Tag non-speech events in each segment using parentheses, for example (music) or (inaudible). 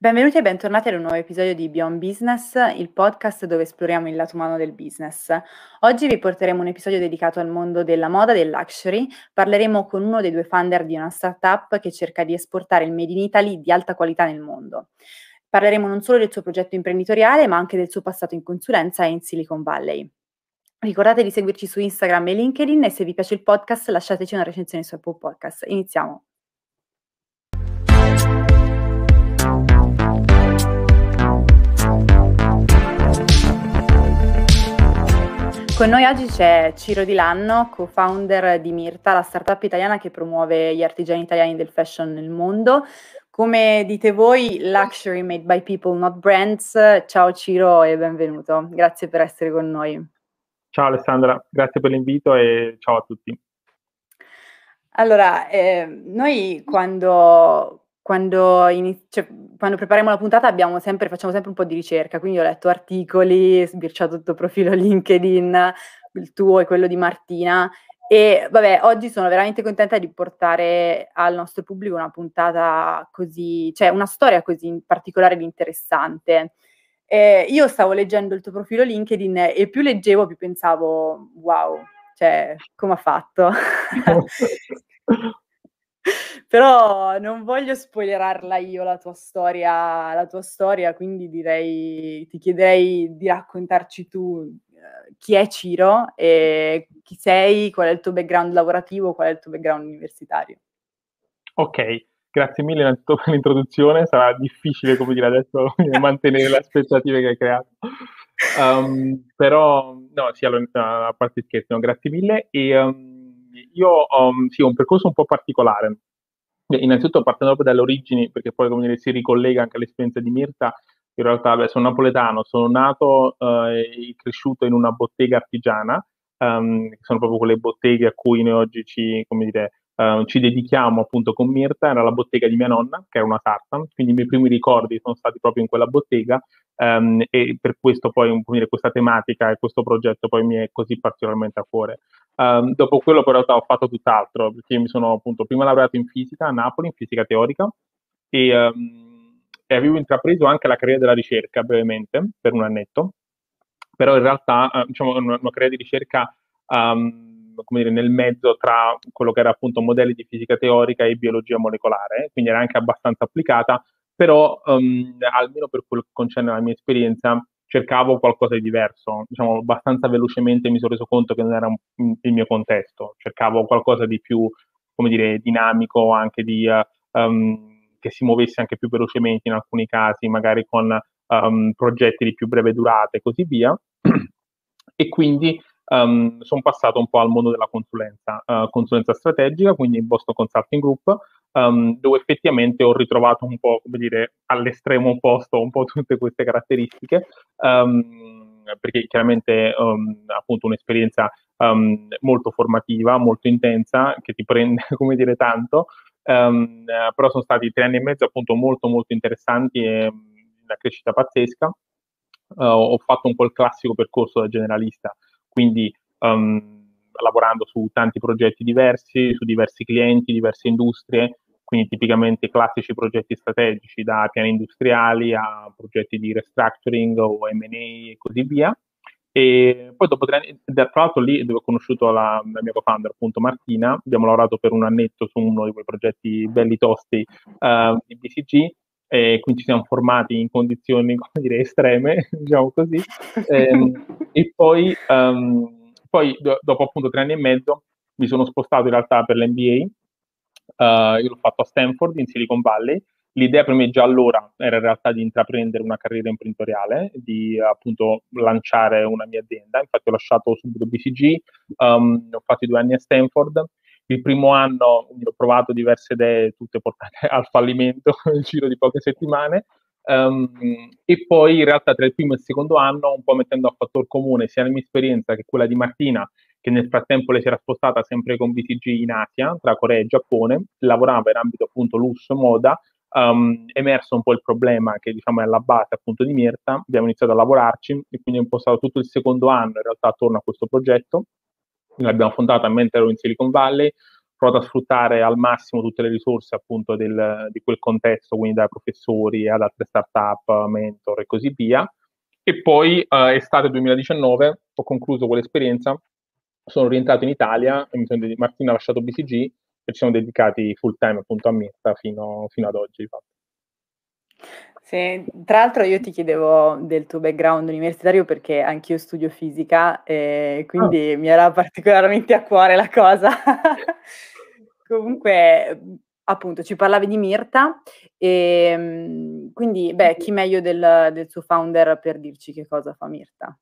Benvenuti e bentornati ad un nuovo episodio di Beyond Business, il podcast dove esploriamo il lato umano del business. Oggi vi porteremo un episodio dedicato al mondo della moda del luxury. Parleremo con uno dei due founder di una startup che cerca di esportare il Made in Italy di alta qualità nel mondo. Parleremo non solo del suo progetto imprenditoriale, ma anche del suo passato in consulenza e in Silicon Valley. Ricordate di seguirci su Instagram e LinkedIn e se vi piace il podcast lasciateci una recensione su Apple Podcast. Iniziamo. Con noi oggi c'è Ciro Di Lanno, co-founder di Mirta, la startup italiana che promuove gli artigiani italiani del fashion nel mondo. Come dite voi, luxury made by people, not brands. Ciao Ciro e benvenuto. Grazie per essere con noi. Ciao Alessandra, grazie per l'invito e ciao a tutti. Allora, eh, noi quando, quando, iniz- cioè, quando, prepariamo la puntata sempre, facciamo sempre un po' di ricerca, quindi ho letto articoli, sbirciato il tuo profilo (laughs) LinkedIn, il tuo e quello di Martina. E vabbè, oggi sono veramente contenta di portare al nostro pubblico una puntata così, cioè una storia così particolare ed interessante. Eh, io stavo leggendo il tuo profilo LinkedIn e più leggevo, più pensavo, wow, cioè, come ha fatto? (laughs) (laughs) Però non voglio spoilerarla io la tua storia, la tua storia, quindi direi, ti chiederei di raccontarci tu uh, chi è Ciro e chi sei, qual è il tuo background lavorativo, qual è il tuo background universitario. Ok, grazie mille innanzitutto per l'introduzione, sarà difficile, come dire adesso, (laughs) mantenere le aspettative che hai creato. Um, però, no, sì, allora, a parte scherzi, no, grazie mille. E, um, io um, sì, ho un percorso un po' particolare. Innanzitutto partendo proprio dalle origini, perché poi come dire, si ricollega anche all'esperienza di Mirta, in realtà beh, sono napoletano, sono nato eh, e cresciuto in una bottega artigiana, um, sono proprio quelle botteghe a cui noi oggi ci, dire, uh, ci dedichiamo appunto con Mirta, era la bottega di mia nonna, che era una sarta, quindi i miei primi ricordi sono stati proprio in quella bottega um, e per questo poi dire, questa tematica e questo progetto poi mi è così particolarmente a cuore. Um, dopo quello però ho fatto tutt'altro, perché mi sono appunto prima laureato in fisica a Napoli, in fisica teorica, e, um, e avevo intrapreso anche la carriera della ricerca brevemente, per un annetto, però in realtà uh, diciamo una, una carriera di ricerca um, come dire, nel mezzo tra quello che era appunto modelli di fisica teorica e biologia molecolare, quindi era anche abbastanza applicata, però almeno per quello che concerne la mia esperienza cercavo qualcosa di diverso, diciamo abbastanza velocemente mi sono reso conto che non era un, il mio contesto, cercavo qualcosa di più, come dire, dinamico, anche di, uh, um, che si muovesse anche più velocemente in alcuni casi, magari con um, progetti di più breve durata e così via. e quindi um, sono passato un po' al mondo della consulenza, uh, consulenza strategica, quindi in Boston Consulting Group, um, dove effettivamente ho ritrovato un po', come dire, all'estremo opposto un po' tutte queste caratteristiche, um, perché chiaramente appunto un'esperienza molto formativa, molto intensa, che ti prende, (laughs) come dire, tanto, però sono stati tre anni e mezzo appunto molto molto interessanti e una crescita pazzesca. Uh, ho fatto un po' il classico percorso da generalista, quindi um, lavorando su tanti progetti diversi, su diversi clienti, diverse industrie, quindi tipicamente classici progetti strategici da piani industriali a progetti di restructuring o M&A e così via. E poi dopo tre anni, tra l'altro lì dove ho conosciuto la, la mia co-founder, appunto Martina, abbiamo lavorato per un annetto su uno di quei progetti belli tosti uh, di BCG, e quindi ci siamo formati in condizioni, (laughs) come dire, estreme, (laughs) diciamo così, e, ehm, e poi, um, poi do, dopo appunto tre anni e mezzo mi sono spostato in realtà per l'MBA, uh, io l'ho fatto a Stanford, in Silicon Valley, l'idea per me già allora era in realtà di intraprendere una carriera imprenditoriale, di appunto lanciare una mia azienda, infatti ho lasciato subito BCG, um, ho fatto i due anni a Stanford, il primo anno ho provato diverse idee, tutte portate (laughs) al fallimento (laughs) nel giro di poche settimane. Um, e poi in realtà tra il primo e il secondo anno, un po' mettendo a fattor comune sia la mia esperienza che quella di Martina, che nel frattempo le si era spostata sempre con BTG in Asia, tra Corea e Giappone, lavorava in ambito appunto lusso, moda, um, emerso un po' il problema che diciamo è alla base appunto di Mirta, abbiamo iniziato a lavorarci e quindi ho impostato tutto il secondo anno in realtà attorno a questo progetto l'abbiamo fondata mentre ero in Silicon Valley, provato a sfruttare al massimo tutte le risorse appunto del, di quel contesto, quindi da professori ad altre startup, mentor e così via. E poi eh, estate 2019 ho concluso quell'esperienza, sono rientrato in Italia e mi sono dedicato, Martina ha lasciato BCG e ci siamo dedicati full time appunto a Mirta fino, fino ad oggi. Sì, tra l'altro io ti chiedevo del tuo background universitario perché anch'io studio fisica e quindi oh. mi era particolarmente a cuore la cosa. (laughs) Comunque, appunto, ci parlavi di Mirta e ehm, quindi, beh, chi meglio del, del suo founder per dirci che cosa fa Mirta?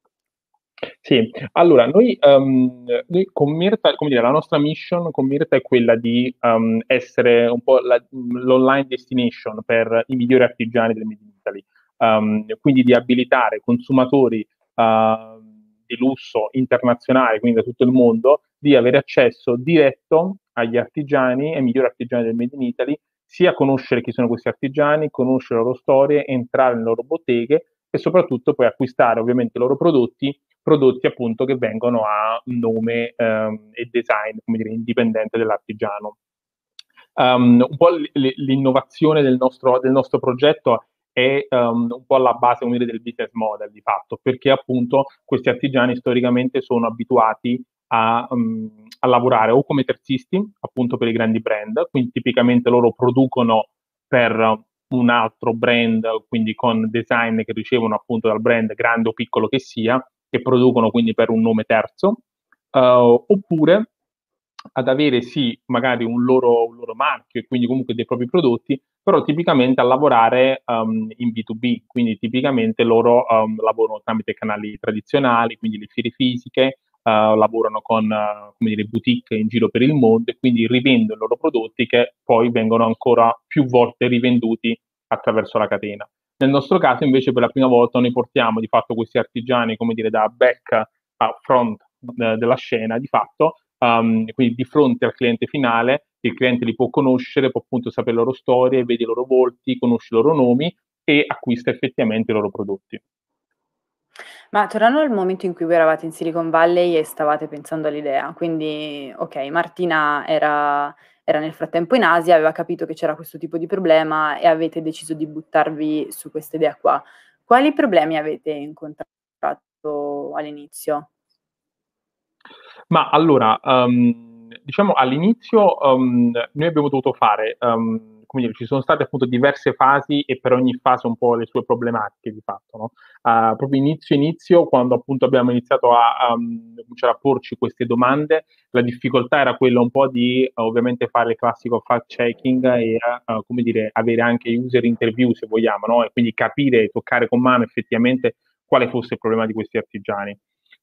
Sì, allora noi, um, noi con Mirta, come dire, la nostra mission con Mirta è quella di um, essere un po' la, l'online destination per i migliori artigiani del Made in Italy, um, quindi di abilitare consumatori uh, di lusso internazionali, quindi da tutto il mondo, di avere accesso diretto agli artigiani, ai migliori artigiani del Made in Italy, sia conoscere chi sono questi artigiani, conoscere le loro storie, entrare nelle loro botteghe e soprattutto poi acquistare ovviamente i loro prodotti prodotti appunto che vengono a nome ehm, e design, come dire, indipendente dell'artigiano. Um, un po' l'innovazione del nostro, del nostro progetto è um, un po' alla base dire, del business model di fatto, perché appunto questi artigiani storicamente sono abituati a, um, a, lavorare o come terzisti, appunto per i grandi brand, quindi tipicamente loro producono per un altro brand, quindi con design che ricevono appunto dal brand grande o piccolo che sia, che producono quindi per un nome terzo, uh, oppure ad avere sì magari un loro, un loro, marchio e quindi comunque dei propri prodotti, però tipicamente a lavorare um, in B2B, quindi tipicamente loro um, lavorano tramite canali tradizionali, quindi le fiere fisiche, lavorano con come dire, boutique in giro per il mondo e quindi rivendono i loro prodotti che poi vengono ancora più volte rivenduti attraverso la catena. Nel nostro caso invece per la prima volta noi portiamo di fatto questi artigiani, come dire, da back a front eh, della scena di fatto, um, quindi di fronte al cliente finale, il cliente li può conoscere, può appunto sapere le loro storie, vede i loro volti, conosce i loro nomi e acquista effettivamente i loro prodotti. Ma tornando al momento in cui voi eravate in Silicon Valley e stavate pensando all'idea, quindi ok, Martina era era nel frattempo in Asia, aveva capito che c'era questo tipo di problema e avete deciso di buttarvi su questa idea qua. Quali problemi avete incontrato all'inizio? Ma allora, um, diciamo all'inizio um, noi abbiamo dovuto fare um, come dire, ci sono state appunto diverse fasi e per ogni fase un po' le sue problematiche di fatto, no? uh, proprio inizio inizio, quando appunto abbiamo iniziato a, um, cominciare a porci queste domande, la difficoltà era quella un po' di uh, ovviamente fare il classico fact checking e uh, come dire, avere anche user interview se vogliamo, no? E quindi capire e toccare con mano effettivamente quale fosse il problema di questi artigiani.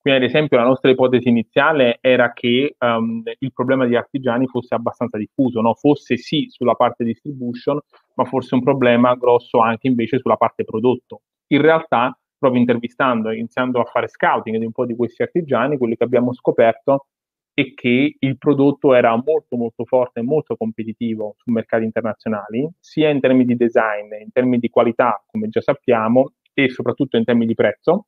Quindi, ad esempio, la nostra ipotesi iniziale era che um, il problema degli artigiani fosse abbastanza diffuso, no? fosse sì sulla parte distribution, ma forse un problema grosso anche invece sulla parte prodotto. In realtà, proprio intervistando e iniziando a fare scouting di un po' di questi artigiani, quello che abbiamo scoperto è che il prodotto era molto molto forte e molto competitivo sui mercati internazionali, sia in termini di design, in termini di qualità, come già sappiamo, e soprattutto in termini di prezzo.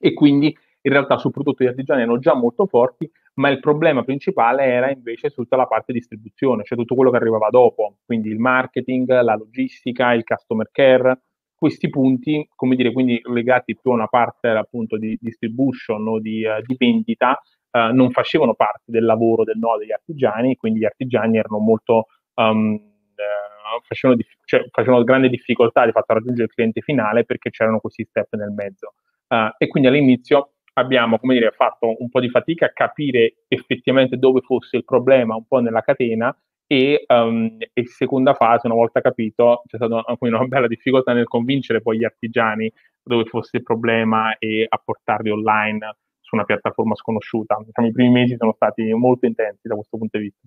E quindi in realtà sul prodotto di artigiani erano già molto forti, ma il problema principale era invece tutta la parte distribuzione, cioè tutto quello che arrivava dopo, quindi il marketing, la logistica, il customer care, questi punti, come dire, quindi legati più a una parte appunto di distribution o di, uh, di vendita, uh, non facevano parte del lavoro del nodo degli artigiani, quindi gli artigiani erano molto... Um, uh, facevano, dif- cioè, facevano grande difficoltà di fatto a raggiungere il cliente finale perché c'erano questi step nel mezzo. e quindi all'inizio abbiamo come dire, fatto un po' di fatica a capire effettivamente dove fosse il problema un po' nella catena e, um, e seconda fase, una volta capito, c'è stata una, una bella difficoltà nel convincere poi gli artigiani dove fosse il problema e a portarli online su una piattaforma sconosciuta. Diciamo, I primi mesi sono stati molto intensi da questo punto di vista.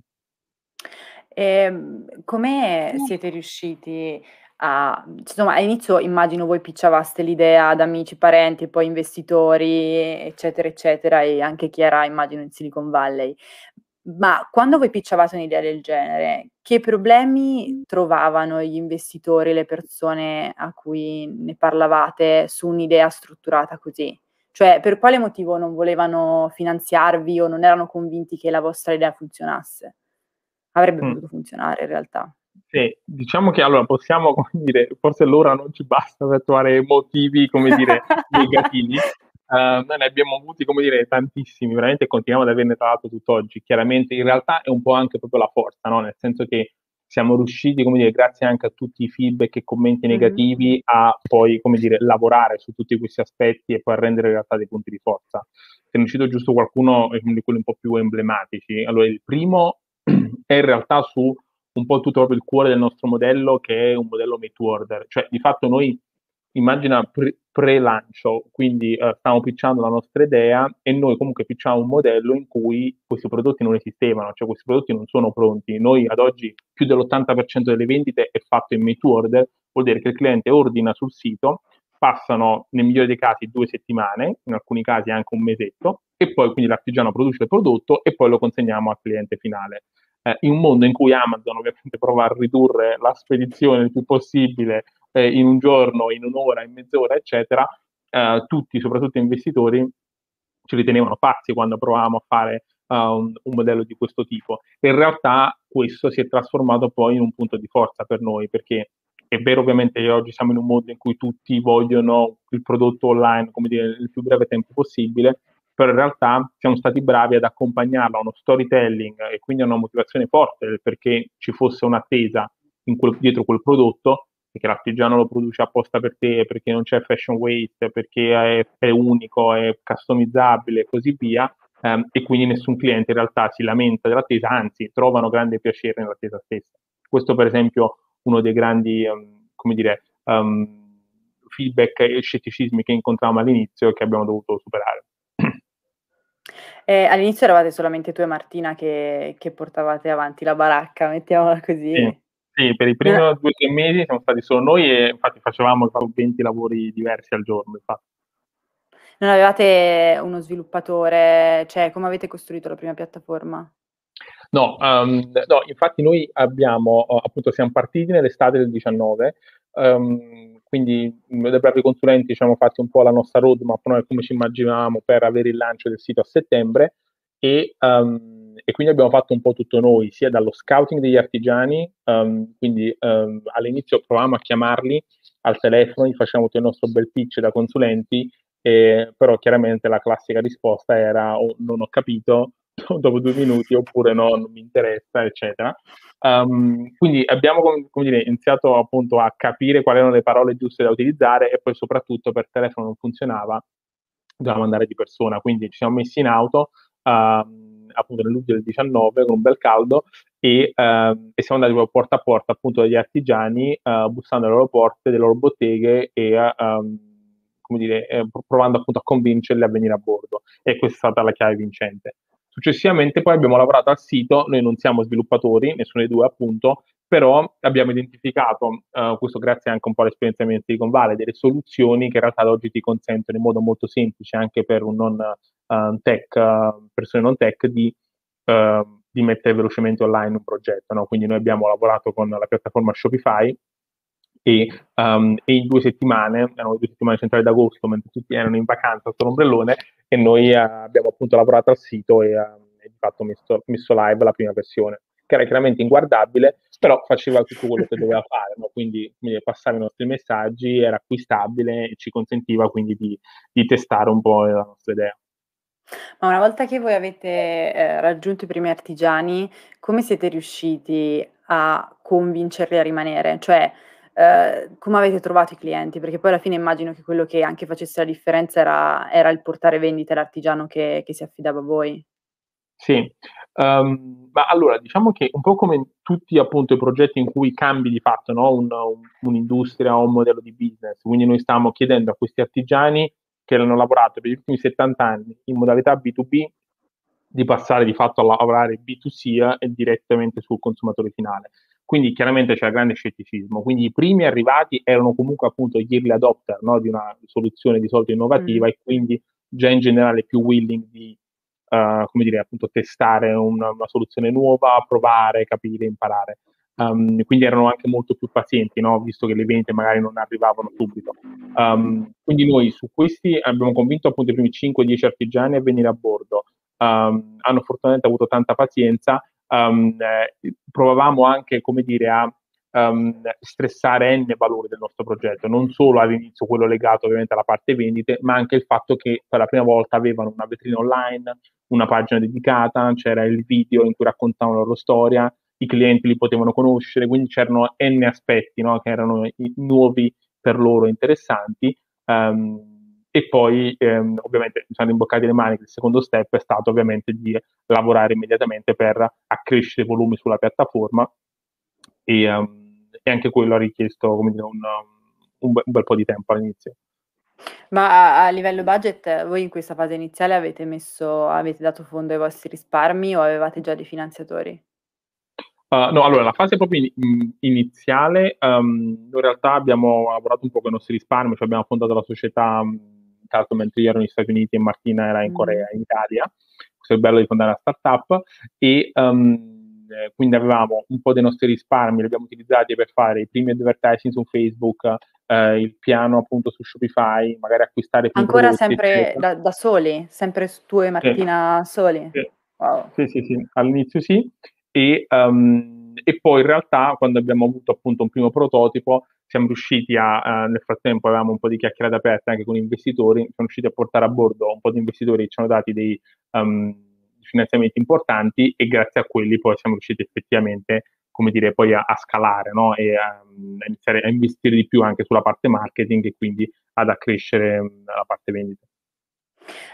Ehm, come siete riusciti a insomma all'inizio immagino voi pitchavate l'idea ad amici, parenti, poi investitori, eccetera, eccetera, e anche chi era immagino in Silicon Valley. Ma quando voi pitchavate un'idea del genere, che problemi trovavano gli investitori, le persone a cui ne parlavate su un'idea strutturata così? Cioè, per quale motivo non volevano finanziarvi o non erano convinti che la vostra idea funzionasse? avrebbe mm. potuto funzionare in realtà. Sì, diciamo che allora possiamo, come dire, forse l'ora non ci basta per trovare motivi, come dire, (laughs) negativi. Uh, noi ne abbiamo avuti, come dire, tantissimi, veramente continuiamo ad averne l'altro tutt'oggi. Chiaramente in realtà è un po' anche proprio la forza, no? Nel senso che siamo riusciti, come dire, grazie anche a tutti i feedback e commenti mm-hmm. negativi, a poi, come dire, lavorare su tutti questi aspetti e poi a rendere in realtà dei punti di forza. Se ne cito giusto qualcuno di quelli un po' più emblematici. Allora, il primo (clears throat) è in realtà su un po' tutto proprio il cuore del nostro modello, che è un modello made to order. Cioè, di fatto noi immagina pre- pre-lancio, quindi uh, stiamo pitchando la nostra idea e noi comunque pitchiamo un modello in cui questi prodotti non esistevano, cioè questi prodotti non sono pronti. Noi ad oggi più dell'80% delle vendite è fatto in made to order, vuol dire che il cliente ordina sul sito, passano nel migliore dei casi due settimane, in alcuni casi anche un mesetto, e poi quindi l'artigiano produce il prodotto e poi lo consegniamo al cliente finale. Eh, in un mondo in cui Amazon ovviamente prova a ridurre la spedizione il più possibile eh, in un giorno, in un'ora, in mezz'ora, eccetera, eh, tutti, soprattutto investitori, ci ritenevano pazzi quando provavamo a fare uh, un, un, modello di questo tipo. In realtà questo si è trasformato poi in un punto di forza per noi, perché è vero ovviamente che oggi siamo in un mondo in cui tutti vogliono il prodotto online, come dire, nel più breve tempo possibile, però in realtà siamo stati bravi ad accompagnarlo a uno storytelling e quindi a una motivazione forte perché ci fosse un'attesa quel, dietro quel prodotto perché l'artigiano lo produce apposta per te, perché non c'è fashion waste, perché è, è unico, è customizzabile e così via, um, e quindi nessun cliente in realtà si lamenta dell'attesa, anzi trovano grande piacere nell'attesa stessa. Questo per esempio uno dei grandi, um, come dire, um, feedback e scetticismi che incontravamo all'inizio e che abbiamo dovuto superare. Eh, all'inizio eravate solamente tu e Martina che, che portavate avanti la baracca, mettiamola così. Sì. Sì, per i primi due o tre mesi siamo stati solo noi e infatti facevamo 20 lavori diversi al giorno. Infatti. Non avevate uno sviluppatore, cioè come avete costruito la prima piattaforma? No, um, no infatti noi abbiamo, appunto, siamo partiti nell'estate del 19, um, ehm, quindi dai propri consulenti ci abbiamo fatto un po' la nostra roadmap, noi come ci immaginavamo per avere il lancio del sito a settembre e um, e quindi abbiamo fatto un po' tutto noi, sia dallo scouting degli artigiani, um, quindi um, all'inizio provavamo a chiamarli al telefono, gli facevamo tutto il nostro bel pitch da consulenti, e, però chiaramente la classica risposta era oh, non ho capito (laughs) dopo due minuti oppure no, non mi interessa, eccetera. Um, quindi abbiamo dire, iniziato appunto a capire quali erano le parole giuste da utilizzare e poi soprattutto per telefono non funzionava, dovevamo andare di persona, quindi ci siamo messi in auto. Uh, appunto nel luglio del 19 con un bel caldo e, ehm, e siamo andati porta a porta appunto dagli artigiani eh, bussando alle loro porte, delle loro botteghe e ehm, come dire, eh, provando appunto a convincerli a venire a bordo e questa è stata la chiave vincente. Successivamente poi abbiamo lavorato al sito, noi non siamo sviluppatori, nessuno dei due appunto, però abbiamo identificato, uh, questo grazie anche un po' all'esperienza di Silicon Valley, delle soluzioni che in realtà oggi ti consentono in modo molto semplice anche per un non uh, tech, uh, persone non tech, di, di, mettere velocemente online un progetto. No? Quindi noi abbiamo lavorato con la piattaforma Shopify e, um, e in due settimane, erano due settimane centrali d'agosto, mentre tutti erano in vacanza sotto l'ombrellone, e noi abbiamo appunto lavorato al sito e, e di fatto messo, messo live la prima versione che era chiaramente inguardabile, però faceva tutto quello che doveva fare, no? quindi, quindi passava i nostri messaggi, era acquistabile e ci consentiva quindi di, di testare un po' la nostra idea. Ma una volta che voi avete eh, raggiunto i primi artigiani, come siete riusciti a convincerli a rimanere? Cioè, eh, come avete trovato i clienti? Perché poi alla fine immagino che quello che anche facesse la differenza era, era il portare vendita all'artigiano che, che si affidava a voi. Sì, um, ma allora diciamo che un po' come tutti appunto i progetti in cui cambi di fatto no? un, un, un'industria o un modello di business, quindi noi stiamo chiedendo a questi artigiani che hanno lavorato per gli ultimi 70 anni in modalità B2B di passare di fatto a lavorare B2C e direttamente sul consumatore finale. Quindi chiaramente c'è grande scetticismo. Quindi i primi arrivati erano comunque appunto gli early adopter no? di una soluzione di solito innovativa mm. e quindi già in generale più willing di uh, come dire, appunto testare una, una, soluzione nuova, provare, capire, imparare. Um, quindi erano anche molto più pazienti, no? visto che le vendite magari non arrivavano subito. Um, quindi noi su questi abbiamo convinto appunto i primi 5-10 artigiani a venire a bordo. Um, hanno fortunatamente avuto tanta pazienza um, provavamo anche, come dire, a um, stressare n valori del nostro progetto, non solo all'inizio quello legato ovviamente alla parte vendite, ma anche il fatto che per la prima volta avevano una vetrina online, una pagina dedicata, c'era il video in cui raccontavano la loro storia, i clienti li potevano conoscere, quindi c'erano n aspetti no, che erano nuovi per loro interessanti. Um, e poi ehm, ovviamente mi sono imboccati le maniche, il secondo step è stato ovviamente di lavorare immediatamente per accrescere i volumi sulla piattaforma e, um, e anche quello ha richiesto come dire, un, un, un, bel po' di tempo all'inizio. Ma a, a, livello budget voi in questa fase iniziale avete messo, avete dato fondo ai vostri risparmi o avevate già dei finanziatori? Uh, no, allora la fase proprio in, iniziale, um, in realtà abbiamo lavorato un po' con i nostri risparmi, cioè abbiamo fondato la società tra l'altro mentre io ero negli Stati Uniti e Martina era in mm. Corea, in Italia, questo è il bello di fondare una startup, e um, quindi avevamo un po' dei nostri risparmi, li abbiamo utilizzati per fare i primi advertising su Facebook, eh, il piano appunto su Shopify, magari acquistare più Ancora prodotti, sempre da, da, soli, sempre tu e Martina sì. soli? Sì. Wow. sì, sì, sì, all'inizio sì, e, um, e poi in realtà quando abbiamo avuto appunto un primo prototipo siamo riusciti a, uh, nel frattempo avevamo un po' di chiacchierate aperte anche con investitori, siamo riusciti a portare a bordo un po' di investitori che ci hanno dati dei um, finanziamenti importanti e grazie a quelli poi siamo riusciti effettivamente come dire, poi a, a scalare no? e a, a, a investire di più anche sulla parte marketing e quindi ad accrescere la parte vendita.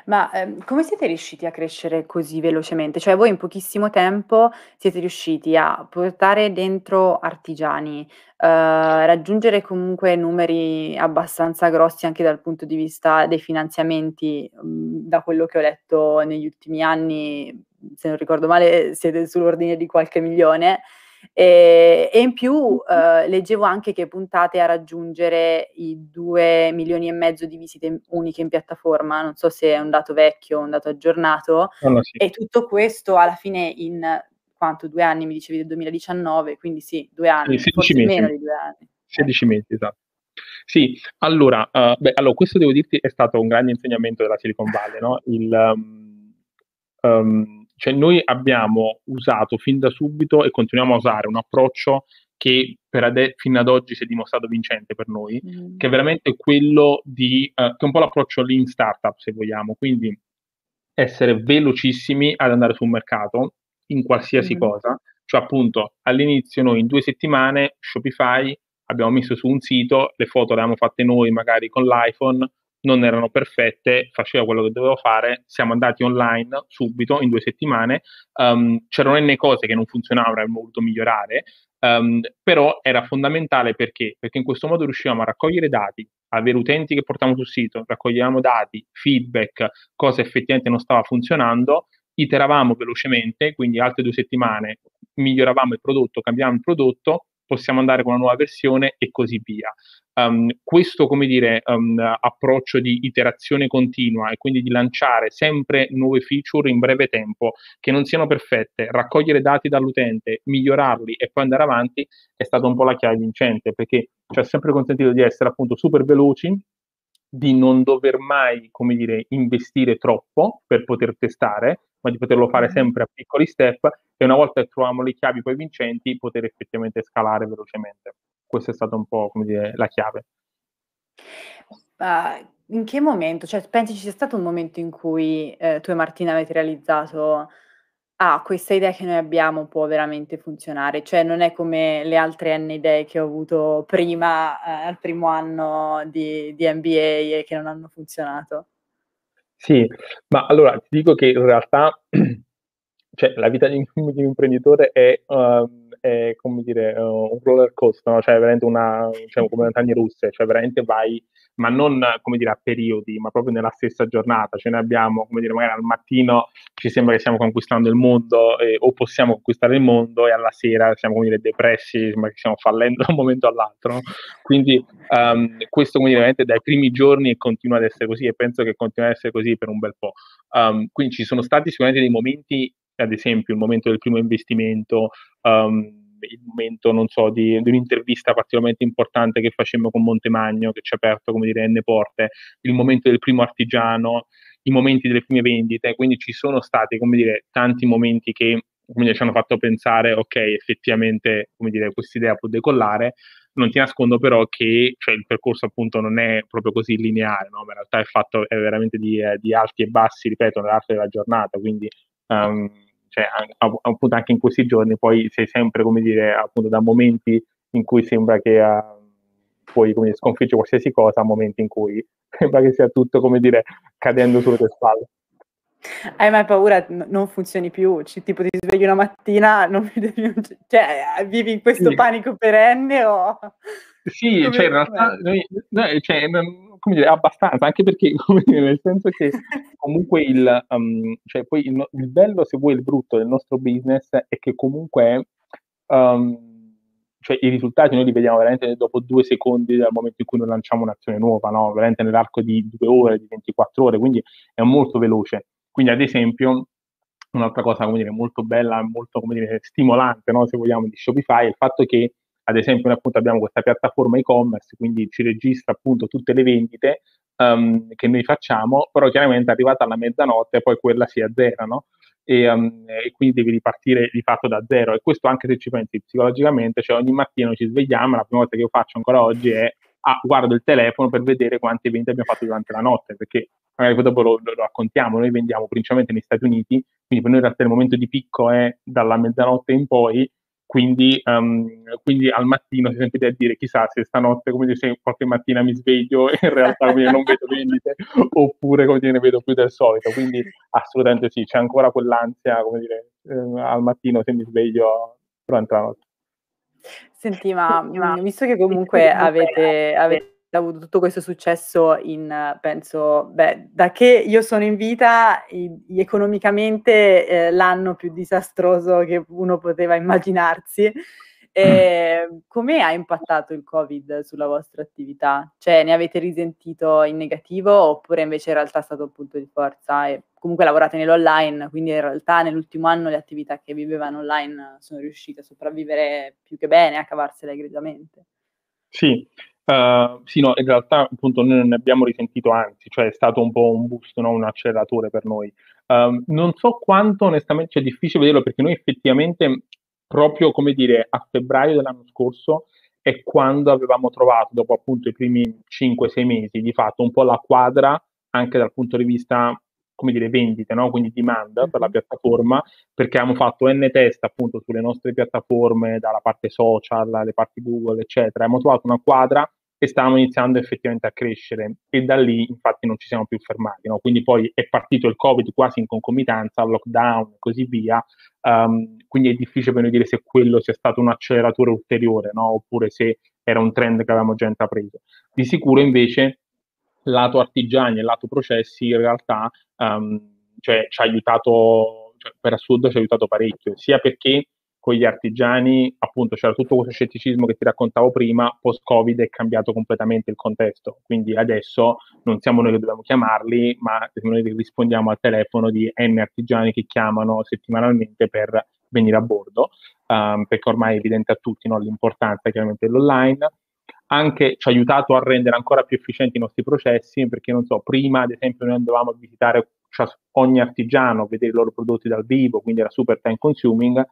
Ma, ehm, come siete riusciti a crescere così velocemente? Cioè voi in pochissimo tempo siete riusciti a portare dentro artigiani, uhm, raggiungere comunque numeri abbastanza grossi anche dal punto di vista dei finanziamenti, mhmm, da quello che ho letto negli ultimi anni, se non ricordo male siete sull'ordine di qualche milione. E, e in più eh, leggevo anche che puntate a raggiungere i 2 milioni e mezzo di visite uniche in piattaforma, non so se è un dato vecchio o un dato aggiornato, no, sì. e tutto questo alla fine in quanto due anni mi dicevi del 2019, quindi sì, due anni, sì, forse mesi. meno di due anni. 16 mesi, esatto. Sì, allora, uh, beh, allora, questo devo dirti è stato un grande insegnamento della Silicon Valley, no? Il, um, um, cioè noi abbiamo usato fin da subito e continuiamo a usare un approccio che ade- fino ad oggi si è dimostrato vincente per noi, mm. che è veramente quello di, uh, che è un po' l'approccio lean startup se vogliamo, quindi essere velocissimi ad andare sul mercato in qualsiasi mm. cosa, cioè appunto all'inizio noi in due settimane Shopify abbiamo messo su un sito, le foto le abbiamo fatte noi magari con l'iPhone, non erano perfette, faceva quello che dovevo fare, siamo andati online subito, in due settimane, um, c'erano n cose che non funzionavano, avremmo voluto migliorare, um, però era fondamentale perché? Perché in questo modo riuscivamo a raccogliere dati, avere utenti che portiamo sul sito, raccoglievamo dati, feedback, cosa effettivamente non stava funzionando, iteravamo velocemente, quindi altre due settimane miglioravamo il prodotto, cambiavamo il prodotto, possiamo andare con una nuova versione e così via. Um, questo, come dire, um, approccio di iterazione continua e quindi di lanciare sempre nuove feature in breve tempo che non siano perfette, raccogliere dati dall'utente, migliorarli e poi andare avanti è stata un po' la chiave vincente perché ci ha sempre consentito di essere appunto super veloci, di non dover mai, come dire, investire troppo per poter testare, ma di poterlo fare sempre a piccoli step e una volta che troviamo le chiavi poi vincenti, poter effettivamente scalare velocemente. Questa è stata un po', come dire, la chiave. Uh, in che momento, cioè pensi ci sia stato un momento in cui eh, tu e Martina avete realizzato ah, questa idea che noi abbiamo può veramente funzionare, cioè non è come le altre N idee che ho avuto prima, eh, al primo anno di, di MBA e che non hanno funzionato. Sì, ma allora ti dico che in realtà (clears throat) cioè, la vita di un, di un imprenditore è, uh, è, come dire, uh, un roller coaster, no? cioè veramente una, diciamo, come montagne russe, cioè veramente vai, ma non come dire a periodi, ma proprio nella stessa giornata, ce ne abbiamo, come dire, magari al mattino ci sembra che stiamo conquistando il mondo eh, o possiamo conquistare il mondo e alla sera siamo, come dire, depressi, sembra che stiamo fallendo da un momento all'altro, quindi um, questo, come dire, veramente dai primi giorni continua ad essere così e penso che continua ad essere così per un bel po'. Um, quindi ci sono stati sicuramente dei momenti ad esempio il momento del primo investimento, um, il momento, non so, di, di, un'intervista particolarmente importante che facemmo con Montemagno, che ci ha aperto, come dire, N porte, il momento del primo artigiano, i momenti delle prime vendite, quindi ci sono stati, come dire, tanti momenti che quindi ci hanno fatto pensare, ok, effettivamente, come dire, questa idea può decollare, non ti nascondo però che cioè, il percorso appunto non è proprio così lineare, no? in realtà è fatto è veramente di, eh, di alti e bassi, ripeto, nell'arco della giornata, quindi um, cioè, appunto anche in questi giorni poi sei sempre, come dire, appunto da momenti in cui sembra che uh, puoi come dire, sconfiggere qualsiasi cosa a momenti in cui (laughs) sembra che sia tutto, come dire, cadendo sulle tue spalle. Hai mai paura non funzioni più? Ci tipo ti svegli una mattina, più cioè, vivi in questo Sì. panico perenne o Sì, come cioè in realtà noi noi cioè, come dire, abbastanza, anche perché, (laughs) come dire, nel senso che (laughs) comunque il uhm, cioè poi il il bello, se vuoi, il brutto del nostro business è che comunque, uhm, cioè i risultati noi li vediamo veramente dopo 2 secondi dal momento in cui noi lanciamo un'azione nuova, no, veramente nell'arco di 2 ore, di 24 ore, quindi è molto veloce. Quindi ad esempio, un'altra cosa, come dire, molto bella, molto, come dire, stimolante, no, se vogliamo, di Shopify, è il fatto che, ad esempio, noi appunto abbiamo questa piattaforma e-commerce, quindi ci registra appunto tutte le vendite, um, che noi facciamo, però chiaramente arrivata alla mezzanotte poi quella si azzera, no? E, um, e quindi devi ripartire di fatto da zero. E questo anche se ci pensi psicologicamente, cioè ogni mattina noi ci svegliamo, la prima volta che io faccio ancora oggi è ah, guardo il telefono per vedere quante vendite abbiamo fatto durante la notte, perché magari poi dopo lo, lo, raccontiamo, noi vendiamo principalmente negli Stati Uniti, quindi per noi in realtà il momento di picco è dalla mezzanotte in poi, quindi, um, quindi al mattino si sentite a dire chissà se stanotte, come dice, qualche mattina mi sveglio e in realtà come dire, non vedo (laughs) vendite, oppure come dire, ne vedo più del solito, quindi assolutamente sì, c'è ancora quell'ansia, come dire, eh, al mattino se mi sveglio durante la notte. Senti, ma, mhmm, visto che comunque avete avete avuto tutto questo successo in penso, beh, da che io sono in vita, i economicamente, ehm, l'anno più disastroso che uno poteva immaginarsi. Ehm, come ha impattato il Covid sulla vostra attività? Cioè, ne avete risentito in negativo oppure invece in realtà è stato un punto di forza e comunque lavorate nell'online, quindi in realtà nell'ultimo anno le attività che vivevano online sono riuscite a sopravvivere più che bene, a cavarsela egregiamente? Sì, uh, sì, no, in realtà appunto noi non ne abbiamo risentito, anzi, cioè è stato un po' un boost, no, un acceleratore per noi. Um, non so quanto onestamente, cioè è difficile vederlo perché noi effettivamente proprio, come dire, a febbraio dell'anno scorso è quando avevamo trovato, dopo appunto i primi 5-6 mesi, di fatto un po' la quadra anche dal punto di vista come dire, vendite, no? quindi demand per la piattaforma, perché abbiamo fatto N test appunto sulle nostre piattaforme, dalla parte social, le parti Google, eccetera. Abbiamo trovato una quadra e stavamo iniziando effettivamente a crescere e da lì infatti non ci siamo più fermati. No? Quindi poi è partito il Covid quasi in concomitanza, lockdown e così via, um, quindi è difficile per noi dire se quello sia stato un acceleratore ulteriore no? oppure se era un trend che avevamo già intrapreso. Di sicuro invece lato artigiani e lato processi in realtà um, cioè, ci ha aiutato, cioè, per assurdo ci ha aiutato parecchio, sia perché con gli artigiani appunto c'era tutto questo scetticismo che ti raccontavo prima, post-Covid è cambiato completamente il contesto, quindi adesso non siamo noi che dobbiamo chiamarli, ma noi rispondiamo al telefono di N artigiani che chiamano settimanalmente per venire a bordo, um, perché ormai è evidente a tutti no, l'importanza chiaramente dell'online, anche ci ha aiutato a rendere ancora più efficienti i nostri processi, perché non so, prima ad esempio noi andavamo a visitare ogni artigiano, vedere i loro prodotti dal vivo, quindi era super time consuming,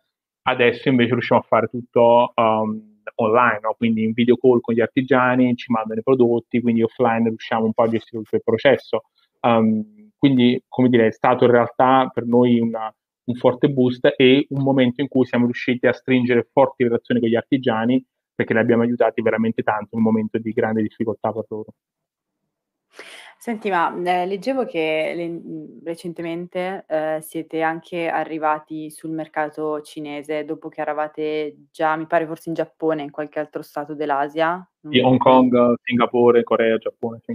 adesso invece riusciamo a fare tutto um, online, no? quindi in video call con gli artigiani, ci mandano i prodotti, quindi offline riusciamo un po' a gestire tutto il processo. Um, quindi, come dire, è stato in realtà per noi una, un forte boost e un momento in cui siamo riusciti a stringere forti relazioni con gli artigiani perché li abbiamo aiutati veramente tanto in un momento di grande difficoltà per loro. Senti, ma eh, leggevo che le, recentemente eh, siete anche arrivati sul mercato cinese dopo che eravate già, mi pare forse in Giappone, in qualche altro stato dell'Asia. Sì, Hong Kong, Singapore, Corea, Giappone. Sì.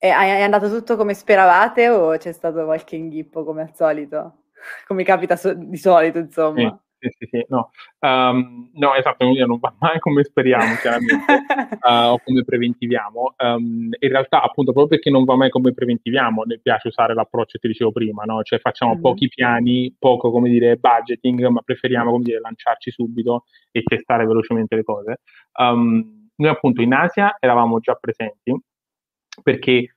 E è andato tutto come speravate o c'è stato qualche inghippo come al solito? (laughs) Come capita so- di solito, insomma. Sì. Sì, sì, sì, no. Um, no, esatto, non va mai come speriamo, chiaramente, uh, (laughs) o come preventiviamo. Um, in realtà, appunto, proprio perché non va mai come preventiviamo, ne piace usare l'approccio che ti dicevo prima, no? Cioè facciamo mm-hmm. pochi piani, poco, come dire, budgeting, ma preferiamo, come dire, lanciarci subito e testare velocemente le cose. Um, noi, appunto, in Asia eravamo già presenti perché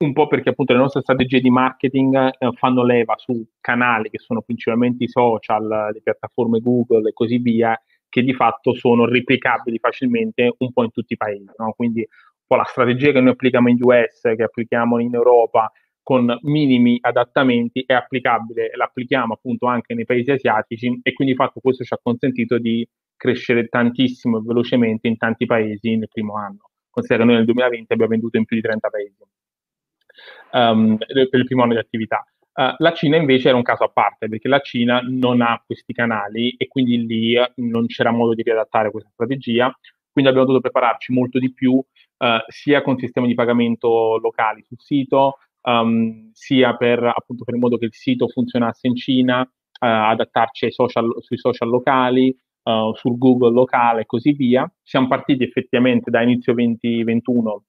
un po' perché appunto le nostre strategie di marketing eh, fanno leva su canali che sono principalmente i social, le piattaforme Google e così via, che di fatto sono replicabili facilmente un po' in tutti i paesi. No? Quindi un po' la strategia che noi applichiamo in US, che applichiamo in Europa, con minimi adattamenti è applicabile, l'applichiamo appunto anche nei paesi asiatici e quindi di fatto questo ci ha consentito di crescere tantissimo e velocemente in tanti paesi nel primo anno. Considera che noi nel 2020 abbiamo venduto in più di 30 paesi um, per il primo anno di attività. Uh, la Cina invece era un caso a parte perché la Cina non ha questi canali e quindi lì non c'era modo di riadattare questa strategia, quindi abbiamo dovuto prepararci molto di più uh, sia con sistemi di pagamento locali sul sito, um, sia per appunto per il modo che il sito funzionasse in Cina, uh, adattarci social, sui social locali, sul Google locale e così via. Siamo partiti effettivamente da inizio 2021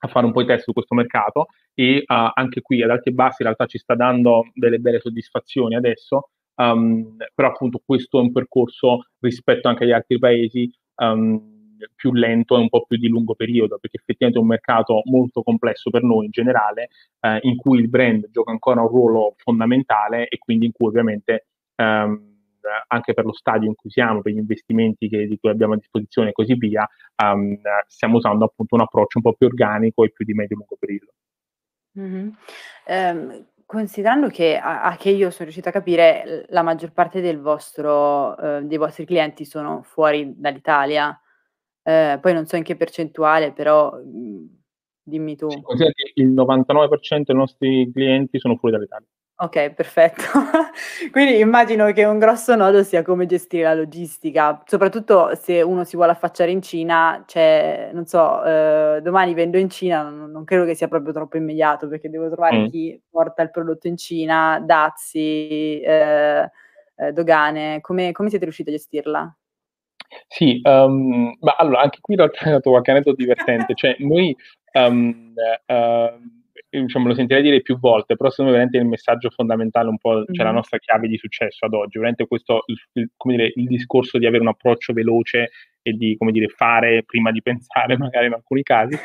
a fare un po' i test su questo mercato e uh, anche qui ad alti e bassi in realtà ci sta dando delle belle soddisfazioni adesso, um, però appunto questo è un percorso rispetto anche agli altri paesi um, più lento e un po' più di lungo periodo, perché effettivamente è un mercato molto complesso per noi in generale, eh, in cui il brand gioca ancora un ruolo fondamentale e quindi in cui ovviamente um, anche per lo stadio in cui siamo, per gli investimenti che, di cui abbiamo a disposizione e così via, um, stiamo usando appunto un approccio un po' più organico e più di medio-lungo periodo. Mm-hmm. Um, considerando che, a, a, che io sono riuscita a capire, la maggior parte del vostro, uh, dei vostri clienti sono fuori dall'Italia, uh, poi non so in che percentuale, però mh, dimmi tu. Sì, il 99% dei nostri clienti sono fuori dall'Italia. Ok, perfetto. (laughs) Quindi immagino che un grosso nodo sia come gestire la logistica, soprattutto se uno si vuole affacciare in Cina, cioè, non so, eh, domani vendo in Cina, non, non, credo che sia proprio troppo immediato perché devo trovare mm. chi porta il prodotto in Cina, dazi, eh, eh, dogane, come, come, siete riusciti a gestirla? Sì, um, ma allora anche qui ho trovato (laughs) qualche aneddoto divertente, cioè noi um, uh, diciamo, lo sentirei dire più volte, però secondo me veramente il messaggio fondamentale, un po', mm-hmm. cioè la nostra chiave di successo ad oggi, veramente questo, il, come dire, il discorso di avere un approccio veloce e di, come dire, fare prima di pensare, (laughs) magari in alcuni casi.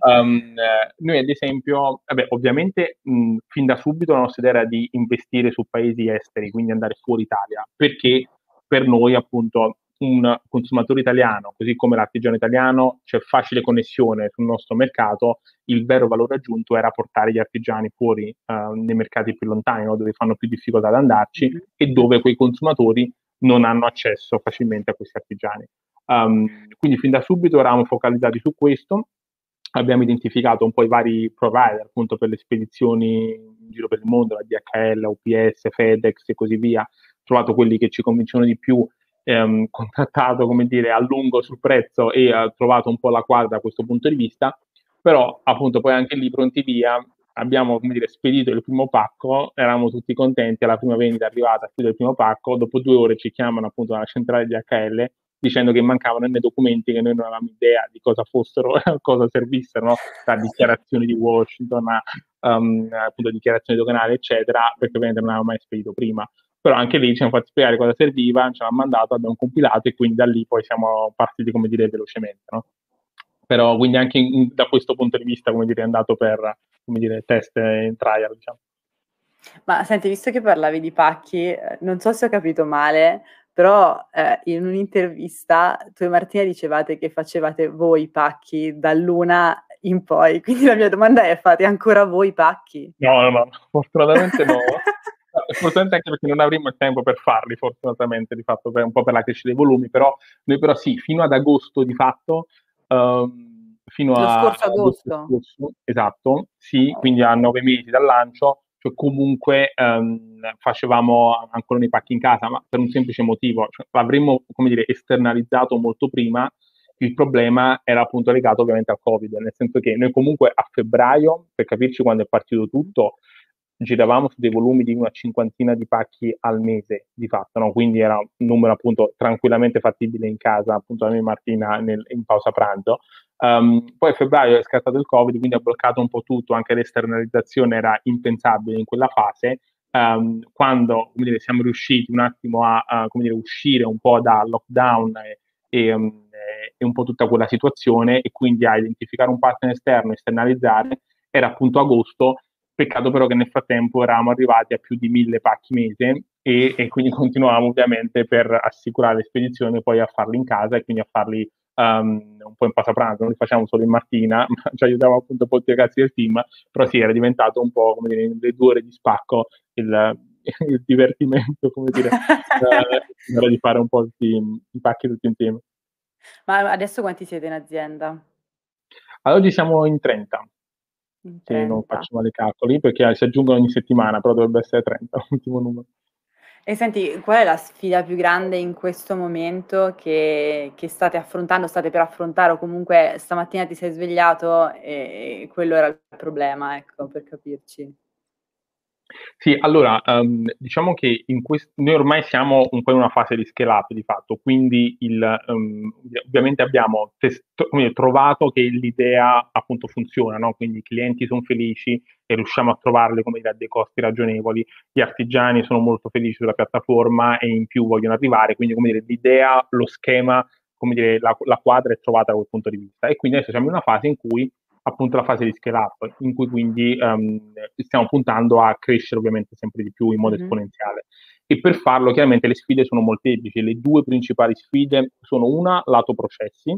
Um, eh, noi ad esempio, vabbè, ovviamente mh, fin da subito la nostra idea era di investire su paesi esteri, quindi andare fuori Italia, perché per noi appunto un consumatore italiano, così come l'artigiano italiano, c'è facile connessione sul nostro mercato, il vero valore aggiunto era portare gli artigiani fuori uh, nei mercati più lontani, no? dove fanno più difficoltà ad andarci mm-hmm. e dove quei consumatori non hanno accesso facilmente a questi artigiani. Um, quindi fin da subito eravamo focalizzati su questo, abbiamo identificato un po' i vari provider appunto per le spedizioni in giro per il mondo, la DHL, UPS, FedEx e così via, trovato quelli che ci convincono di più ehm, (laughs) contattato, come dire, a lungo sul prezzo e ha trovato un po' la quadra da questo punto di vista, però appunto poi anche lì pronti via abbiamo come dire, spedito il primo pacco, eravamo tutti contenti, alla prima vendita è arrivata, spedito il primo pacco, dopo due ore ci chiamano appunto dalla centrale di HL dicendo che mancavano nei documenti che noi non avevamo idea di cosa fossero, (laughs) cosa servissero, no? da dichiarazioni di Washington a um, appunto dichiarazioni doganali, eccetera, perché ovviamente non avevamo mai spedito prima però anche lì ci siamo fatti spiegare cosa serviva, ci hanno mandato, abbiamo compilato e quindi da lì poi siamo partiti, come dire, velocemente, no? Però quindi anche in, da questo punto di vista, come dire, è andato per, come dire, test in trial, diciamo. Ma senti, visto che parlavi di pacchi, eh, non so se ho capito male, però eh, in un'intervista tu e Martina dicevate che facevate voi i pacchi dall'una in poi, (laughs) quindi la mia domanda è fate ancora voi i pacchi? No, no, no, fortunatamente no. (laughs) Fortunatamente anche perché non avremo il tempo per farli, fortunatamente, di fatto, per, un po' per la crescita dei volumi, però noi però sì, fino ad agosto di fatto, um, fino Lo a... scorso agosto. agosto esatto, sì, quindi a nove mesi dal lancio, cioè comunque um, facevamo ancora nei pacchi in casa, ma per un semplice motivo, cioè, l'avremmo, come dire, esternalizzato molto prima, il problema era appunto legato ovviamente al Covid, nel senso che noi comunque a febbraio, per capirci quando è partito tutto, giravamo su dei volumi di una cinquantina di pacchi al mese di fatto, no? quindi era un numero appunto tranquillamente fattibile in casa, appunto da me e Martina nel, in pausa pranzo. Um, poi a febbraio è scattato il Covid, quindi ha bloccato un po' tutto, anche l'esternalizzazizione era impensabile in quella fase. Um, quando dire, siamo riusciti un attimo a, a dire, uscire un po' da lockdown e, e, um, e, un po' tutta quella situazione e quindi a identificare un partner esterno, esternalizzare, era appunto agosto, peccato però che nel frattempo eravamo arrivati a più di mille pacchi mese e, e quindi (laughs) continuavamo ovviamente per assicurare le spedizioni poi a farli in casa e quindi a farli um, un po' in pasapranzo, non li facciamo solo in mattina, (laughs) ma ci aiutavamo appunto un po' tutti i ragazzi del team, però sì, era diventato un po' come dire, le due ore di spacco il, (laughs) il divertimento, come dire, eh, di fare un po' i, i pacchi tutti insieme. Ma adesso quanti siete in azienda? Ad oggi siamo in 30. 30. Se non faccio male i calcoli, perché si aggiungono ogni settimana, però dovrebbe essere 30 (laughs) l'ultimo numero. E senti, qual è la sfida più grande in questo momento che, che state affrontando, state per affrontare o comunque stamattina ti sei svegliato e, e quello era il problema, ecco, per capirci? Sì, allora, um, diciamo che quest- noi ormai siamo un po' in una fase di scale up di fatto, quindi il, um, ovviamente abbiamo test- trovato che l'idea appunto funziona, no? quindi i clienti sono felici e riusciamo a trovarle come dire, a dei costi ragionevoli, gli artigiani sono molto felici sulla piattaforma e in più vogliono arrivare, quindi come dire, l'idea, lo schema, dire, la, la quadra è trovata da quel punto di vista e quindi adesso siamo in una fase in cui appunto la fase di scale up, in cui quindi um, stiamo puntando a crescere ovviamente sempre di più in modo mm-hmm. esponenziale. E per farlo chiaramente le sfide sono molteplici. Le due principali sfide sono una, lato processi,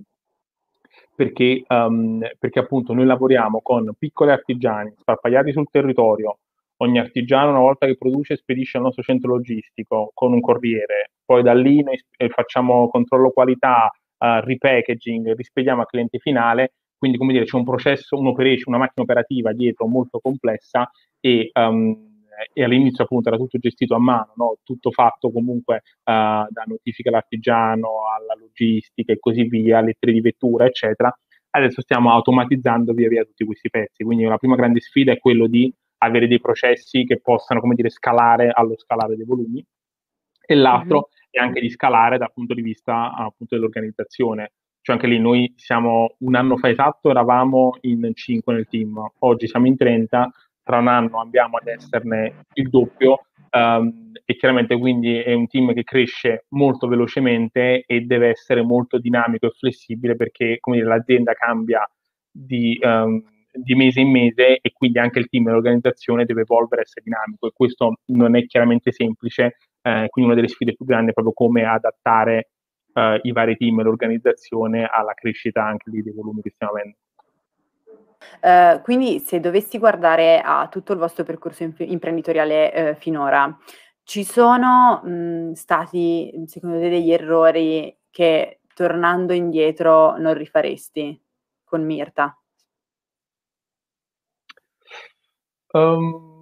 perché, um, perché appunto noi lavoriamo con piccoli artigiani sparpagliati sul territorio, ogni artigiano una volta che produce spedisce al nostro centro logistico con un corriere, poi da lì noi facciamo controllo qualità, uh, repackaging, rispediamo al cliente finale quindi, come dire, c'è un processo, un'operation, una macchina operativa dietro molto complessa e, um, e all'inizio appunto era tutto gestito a mano, no? tutto fatto comunque uh, da notifica all'artigiano, alla logistica e così via, lettere di vettura, eccetera. Adesso stiamo automatizzando via via tutti questi pezzi. Quindi la prima grande sfida è quello di avere dei processi che possano, come dire, scalare allo scalare dei volumi. E l'altro mm-hmm. è anche di scalare dal punto di vista appunto dell'organizzazione cioè anche lì noi siamo un anno fa esatto, eravamo in 5 nel team, oggi siamo in 30, tra un anno andiamo ad esserne il doppio um, e chiaramente quindi è un team che cresce molto velocemente e deve essere molto dinamico e flessibile perché come dire, l'azienda cambia di, um, di mese in mese e quindi anche il team e l'organizzazione deve evolvere e essere dinamico. E questo non è chiaramente semplice, eh, quindi una delle sfide più grandi è proprio come adattare uh, i vari team e l'organizzazione alla crescita anche dei volumi che stiamo avendo. Uh, quindi se dovessi guardare a tutto il vostro percorso imp- imprenditoriale uh, finora, ci sono mh, stati secondo te degli errori che tornando indietro non rifaresti con Mirta? Um,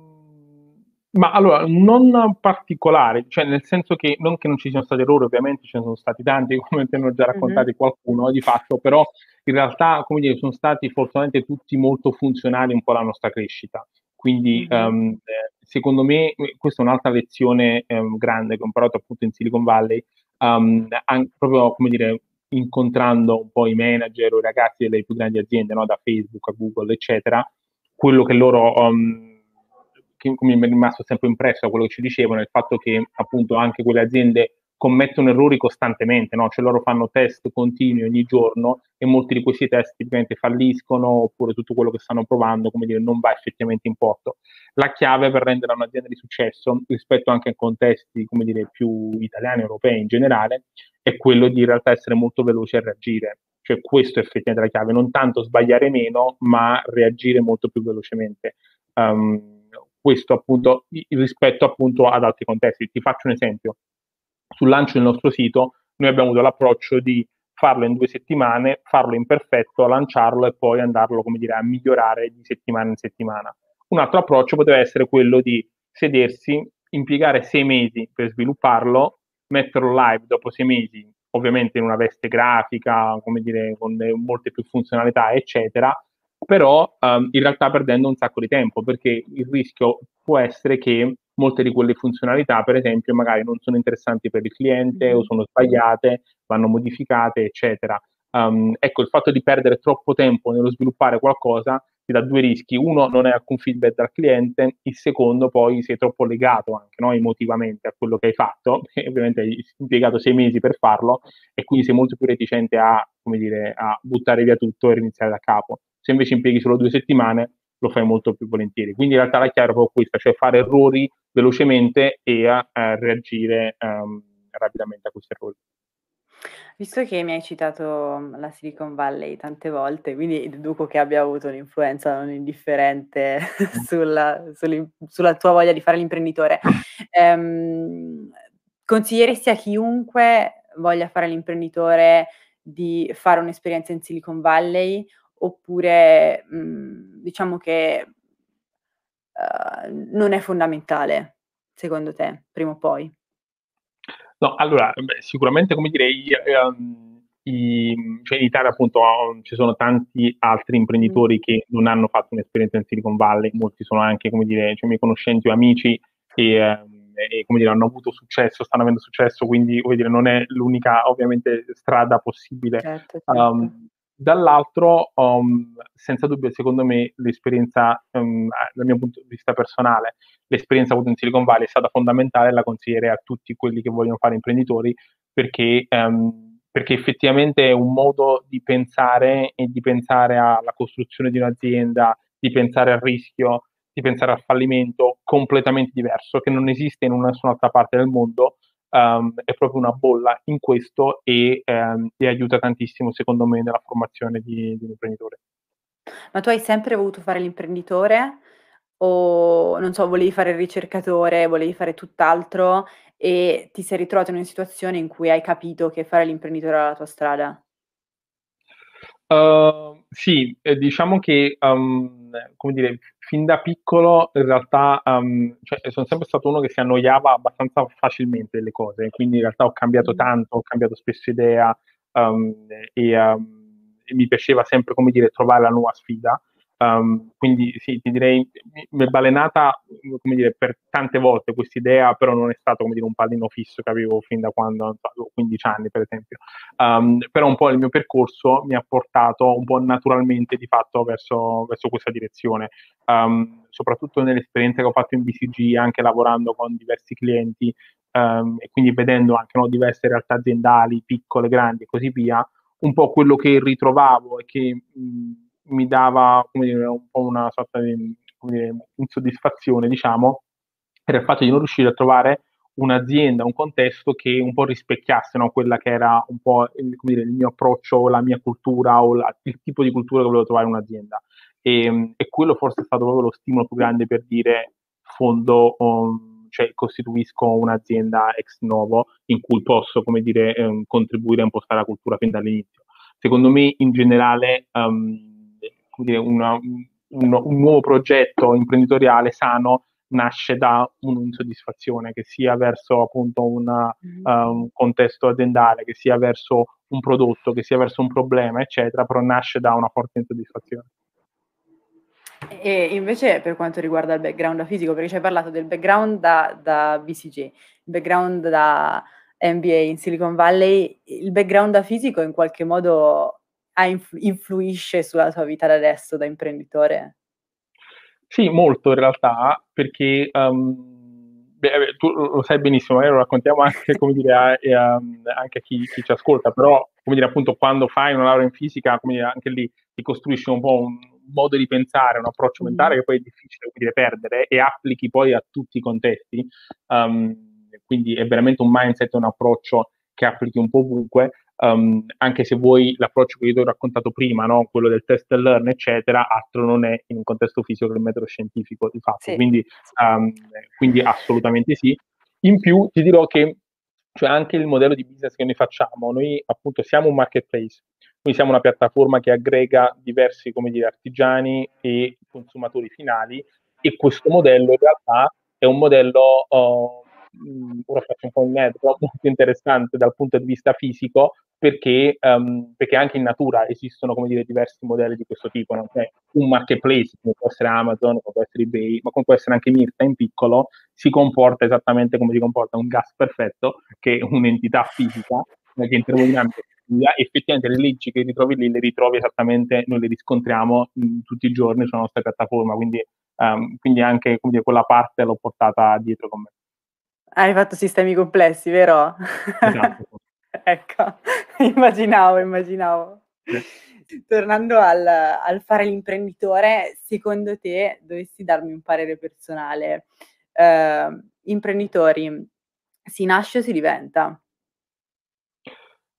ma allora, non particolare, cioè nel senso che non che non ci siano stati errori, ovviamente ce ne sono stati tanti, (laughs) come te ne ho già raccontati mm-hmm. qualcuno di fatto, però in realtà, come dire, sono stati fortunatamente tutti molto funzionali un po' alla nostra crescita. Quindi, mm-hmm. um, secondo me, questa è un'altra lezione um, grande che ho imparato appunto in Silicon Valley, um, an- proprio come dire, incontrando un po' i manager o i ragazzi delle più grandi aziende, no? da Facebook a Google, eccetera, quello che loro che mi è rimasto sempre impresso da quello che ci dicevano è il fatto che appunto anche quelle aziende commettono errori costantemente, no? cioè loro fanno test continui ogni giorno e molti di questi test tipicamente falliscono oppure tutto quello che stanno provando, come dire, non va effettivamente in porto. La chiave per rendere un'azienda di successo rispetto anche a contesti, come dire, più italiani, europei in generale, è quello di in realtà essere molto veloce a reagire. Cioè questo è effettivamente la chiave, non tanto sbagliare meno, ma reagire molto più velocemente. Um, questo appunto rispetto appunto ad altri contesti. Ti faccio un esempio. Sul lancio del nostro sito noi abbiamo avuto l'approccio di farlo in due settimane, farlo imperfetto, lanciarlo e poi andarlo, come dire, a migliorare di settimana in settimana. Un altro approccio poteva essere quello di sedersi, impiegare sei mesi per svilupparlo, metterlo live dopo sei mesi, ovviamente in una veste grafica, come dire, con molte più funzionalità, eccetera, però um, in realtà perdendo un sacco di tempo perché il rischio può essere che molte di quelle funzionalità, per esempio, magari non sono interessanti per il cliente o mm-hmm. sono sbagliate, vanno modificate, eccetera. Um, ecco, il fatto di perdere troppo tempo nello sviluppare qualcosa ti dà due rischi. Uno, non hai alcun feedback dal cliente, il secondo, poi sei troppo legato anche no, emotivamente a quello che hai fatto, (laughs) e ovviamente hai impiegato sei mesi per farlo e quindi sei molto più reticente a, dire, a buttare via tutto e riniziare da capo. Se invece impieghi solo due settimane, lo fai molto più volentieri. Quindi in realtà la chiave è proprio questa, cioè fare errori velocemente e a, a reagire um, rapidamente a questi errori. Visto che mi hai citato mm, la Silicon Valley tante volte, quindi deduco che abbia avuto un'influenza non indifferente (laughs) sulla, sulla, tua voglia di fare l'imprenditore, ehm, consiglieresti a chiunque voglia fare l'imprenditore di fare un'esperienza in Silicon Valley oppure mh, mhmm, diciamo che uh, non è fondamentale secondo te, prima o poi? No, allora, beh, sicuramente come dire, i, um, i, cioè in Italia appunto ci sono tanti altri imprenditori mm. che non hanno fatto un'esperienza in Silicon Valley, molti sono anche, come dire, cioè, miei conoscenti o amici e, um, e, come dire, hanno avuto successo, stanno avendo successo, quindi come dire, non è l'unica ovviamente strada possibile. Certo, certo. Um, Dall'altro, um, senza dubbio, secondo me, l'esperienza, um, dal mio punto di vista personale, l'esperienza avuta in Silicon Valley è stata fondamentale la consiglierei a tutti quelli che vogliono fare imprenditori perché, um, perché effettivamente è un modo di pensare e di pensare alla costruzione di un'azienda, di pensare al rischio, di pensare al fallimento completamente diverso, che non esiste in nessun'altra parte del mondo um, è proprio una bolla in questo e, um, e, aiuta tantissimo, secondo me, nella formazione di, di un imprenditore. Ma tu hai sempre voluto fare l'imprenditore o, non so, volevi fare il ricercatore, volevi fare tutt'altro e ti sei ritrovato in una situazione in cui hai capito che fare l'imprenditore era la tua strada? Uh, sì, eh, diciamo che, um, come dire, fin da piccolo in realtà um, cioè, sono sempre stato uno che si annoiava abbastanza facilmente delle cose, quindi in realtà ho cambiato tanto, ho cambiato spesso idea um, e, e, mi piaceva sempre, come dire, trovare la nuova sfida. Um, quindi sì, ti direi, mi è balenata dire, per tante volte questa idea, però non è stato dire, un pallino fisso che avevo fin da quando avevo 15 anni, per esempio. Um, però un po' il mio percorso mi ha portato un po' naturalmente di fatto verso, verso questa direzione. Um, soprattutto nell'esperienza che ho fatto in BCG, anche lavorando con diversi clienti e quindi vedendo anche no, diverse realtà aziendali, piccole, grandi e così via, un po' quello che ritrovavo e che mh, mi dava dire, un po' una sorta di dire, insoddisfazione, diciamo, era il fatto di non riuscire a trovare un'azienda, un contesto che un po' rispecchiasse no, quella che era un po' il, dire, il mio approccio, la mia cultura o la, il tipo di cultura che volevo trovare in un'azienda. E, e, quello forse è stato proprio lo stimolo più grande per dire fondo, um, cioè costituisco un'azienda ex novo in cui posso, come dire, um, contribuire a impostare la cultura fin dall'inizio. Secondo me, in generale, um, dire, una, un, un, nuovo progetto imprenditoriale sano nasce da un'insoddisfazione, che sia verso appunto una, uh, un contesto aziendale, che sia verso un prodotto, che sia verso un problema, eccetera, però nasce da una forte insoddisfazione. E invece per quanto riguarda il background fisico, perché ci hai parlato del background da, da BCG, il background da MBA in Silicon Valley, il background da fisico in qualche modo influ- influisce sulla tua vita da adesso da imprenditore? Sì, molto in realtà, perché um, beh, tu lo sai benissimo, eh, lo raccontiamo anche, (laughs) come dire, a, a, anche a chi, chi, ci ascolta, però come dire, appunto, quando fai una laurea in fisica, come dire, anche lì ti costruisci un po' un modo di pensare, un approccio mentale che poi è difficile dire, perdere e applichi poi a tutti i contesti. Um, quindi è veramente un mindset, un approccio che applichi un po' ovunque um, anche se voi l'approccio che io ti ho raccontato prima, no? quello del test and learn, eccetera, altro non è in un contesto fisico che il metodo scientifico di fatto. Sì. Quindi, um, quindi assolutamente sì. In più ti dirò che cioè anche il modello di business che noi facciamo, noi appunto siamo un marketplace, noi siamo una piattaforma che aggrega diversi come dire, artigiani e consumatori finali e questo modello in realtà è un modello uh, ora faccio un po' il mezzo, molto interessante dal punto di vista fisico, perché, um, perché anche in natura esistono come dire, diversi modelli di questo tipo. No? Cioè, un marketplace, come può essere Amazon, come può essere eBay, ma come può essere anche Mirta in piccolo, si comporta esattamente come si comporta un gas perfetto, che è un'entità fisica, che in termodinamica effettivamente le leggi che ritrovi lì le ritrovi esattamente, noi le riscontriamo mh, tutti i giorni sulla nostra piattaforma, quindi, um, quindi anche dire, quella parte l'ho portata dietro con me. Hai fatto sistemi complessi, vero? Esatto. (laughs) ecco, immaginavo, immaginavo. Sì. tornando al, al, fare l'imprenditore, secondo te, dovessi darmi un parere personale, eh, imprenditori, si nasce o si diventa?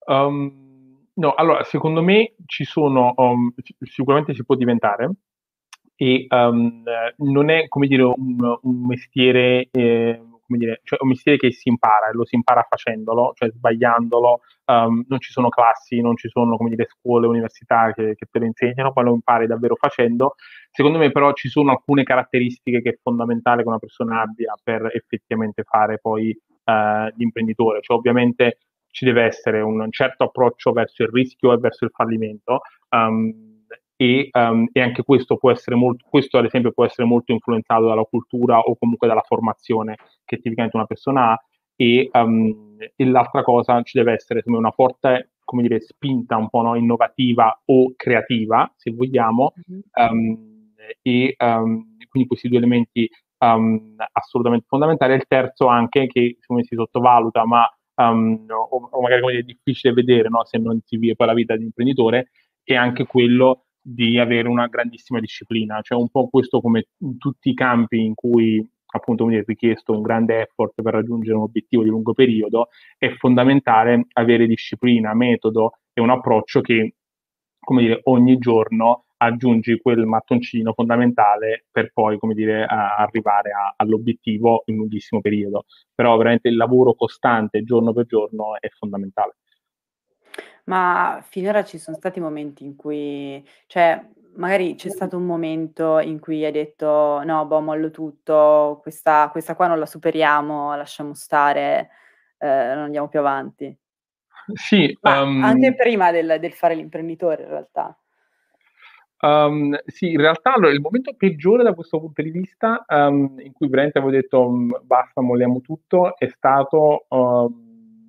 Um, no, allora, secondo me ci sono, um, sicuramente si può diventare, e um, non è, come dire, un, un mestiere... Eh, come dire, cioè un mestiere che si impara e lo si impara facendolo, cioè sbagliandolo, um, non ci sono classi, non ci sono come dire, scuole, università che, che te lo insegnano, poi lo impari davvero facendo. Secondo me però ci sono alcune caratteristiche che è fondamentale che una persona abbia per effettivamente fare poi uh, l'imprenditore, cioè ovviamente ci deve essere un certo approccio verso il rischio e verso il fallimento. Um, e, um, e, anche questo può essere molto, questo ad esempio può essere molto influenzato dalla cultura o comunque dalla formazione che tipicamente una persona ha. E, um, e l'altra cosa ci deve essere come una forte come dire, spinta un po' no, innovativa o creativa, se vogliamo, um, e quindi questi due elementi assolutamente fondamentali. il terzo anche, che come si sottovaluta, ma o, o, magari come dire, è difficile vedere no, se non si vive poi la vita di imprenditore, è anche quello di avere una grandissima disciplina, cioè un po' questo come in tutti i campi in cui appunto è richiesto un grande effort per raggiungere un obiettivo di lungo periodo, è fondamentale avere disciplina, metodo e un approccio che, come dire, ogni giorno aggiungi quel mattoncino fondamentale per poi, come dire, arrivare a, all'obiettivo in un lunghissimo periodo. Però veramente il lavoro costante giorno per giorno è fondamentale. Ma finora ci sono stati momenti in cui cioè, magari c'è stato un momento in cui hai detto: "No, boh, mollo tutto, questa questa qua non la superiamo, lasciamo stare, ehm, non andiamo più avanti." Sì, Ma anche um prima del del fare l'imprenditore in realtà. Um, sì, in realtà allora il momento peggiore da questo punto di vista, um, in cui veramente avevo detto: "Mhmm, basta, molliamo tutto", è stato, uhm,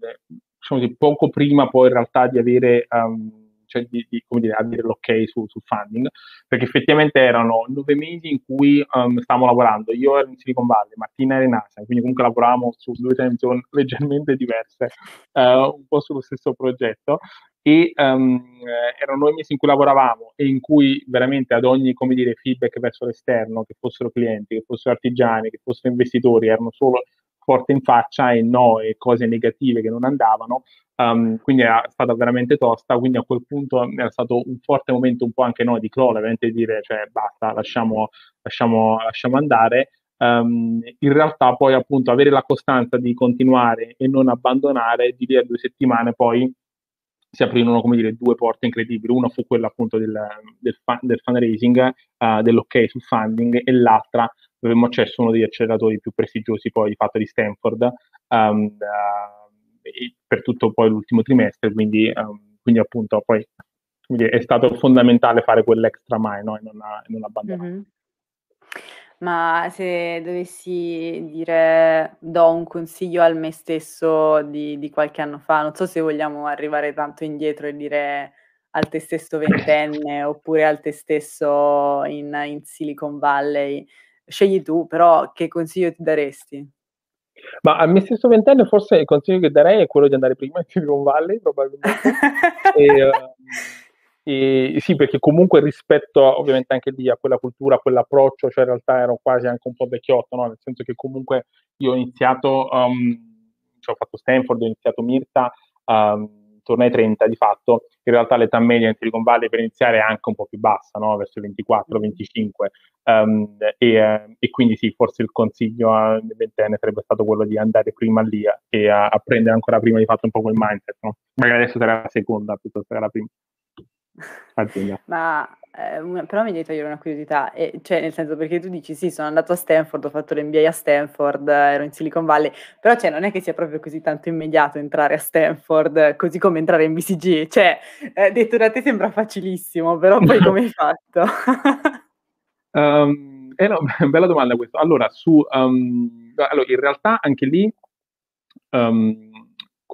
diciamo così, poco prima poi in realtà di avere, um, cioè di, di come dire, avere l'ok su, sul funding, perché effettivamente erano nove mesi in cui um, stavamo lavorando. Io ero in Silicon Valley, Martina era in NASA, quindi comunque lavoravamo su due time zone (laughs) leggermente diverse, uh, un po' sullo stesso progetto. E um, erano nove mesi in cui lavoravamo e in cui veramente ad ogni come dire, feedback verso l'esterno, che fossero clienti, che fossero artigiani, che fossero investitori, erano solo forte in faccia e no e cose negative che non andavano. Um, quindi era stata veramente tosta, quindi a quel punto era stato un forte momento un po' anche no, di crollo, veramente dire cioè basta, lasciamo, lasciamo, lasciamo andare. Um, in realtà poi appunto avere la costanza di continuare e non abbandonare, di lì a due settimane poi si aprirono come dire due porte incredibili, una fu quella appunto del, del, fun, del fundraising, uh, dell'ok sul funding e l'altra avevamo accesso a uno degli acceleratori più prestigiosi poi fatto di Stanford um, uh, per tutto poi l'ultimo trimestre, quindi, um, quindi appunto poi quindi è stato fondamentale fare quell'extra mile no? e non, non abbandonare. Mm-hmm. Ma se dovessi dire do un consiglio al me stesso di, di qualche anno fa, non so se vogliamo arrivare tanto indietro e dire al te stesso ventenne oppure al te stesso in, in Silicon Valley, scegli tu, però che consiglio ti daresti? Ma a me stesso ventenne forse il consiglio che darei è quello di andare prima in Silicon Valley, probabilmente. (laughs) e, uh, e, sì, perché comunque rispetto ovviamente anche lì a quella cultura, a quell'approccio, cioè in realtà ero quasi anche un po' vecchiotto, no? nel senso che comunque io ho iniziato, um, cioè ho fatto Stanford, ho iniziato Mirta, um, intorno ai 30 di fatto, in realtà l'età media in Silicon Valley per iniziare è anche un po' più bassa, no? verso i 24-25, um, e, eh, e, quindi sì, forse il consiglio a ventenne sarebbe stato quello di andare prima lì e a, a, prendere ancora prima di fatto un po' quel mindset, no? magari adesso sarà la seconda piuttosto che la prima. Ma eh, però mi devi togliere una curiosità, e, cioè nel senso perché tu dici sì, sono andato a Stanford, ho fatto l'MBA a Stanford, ero in Silicon Valley, però cioè, non è che sia proprio così tanto immediato entrare a Stanford, così come entrare in BCG, cioè eh, detto da te sembra facilissimo, però poi come hai fatto? um, eh no, bella domanda questa. Allora, su, um, allora, in realtà anche lì um,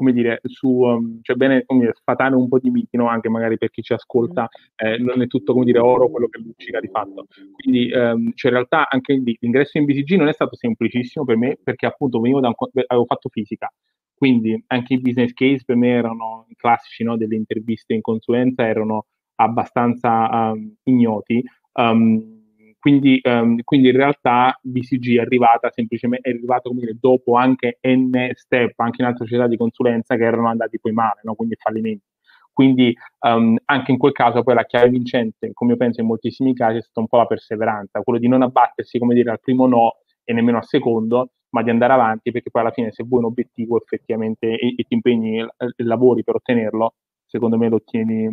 come dire, su, um, cioè bene come dire, sfatare un po' di miti, no? anche magari per chi ci ascolta, eh, non è tutto come dire oro quello che luccica di fatto. Quindi um, cioè in realtà anche lì l'ingresso in BCG non è stato semplicissimo per me perché appunto venivo da un, avevo fatto fisica, quindi anche i business case per me erano classici, no? delle interviste in consulenza erano abbastanza um, ignoti. Um, quindi, um, quindi, in realtà BCG è arrivata semplicemente, è arrivato come dire, dopo anche N step, anche in altre società di consulenza che erano andati poi male, no? quindi fallimenti. Quindi um, anche in quel caso poi la chiave vincente, come io penso in moltissimi casi, è stata un po' la perseveranza, quello di non abbattersi, come dire, al primo no e nemmeno al secondo, ma di andare avanti perché poi alla fine se vuoi un obiettivo effettivamente e, e ti impegni e, lavori per ottenerlo, secondo me lo ottieni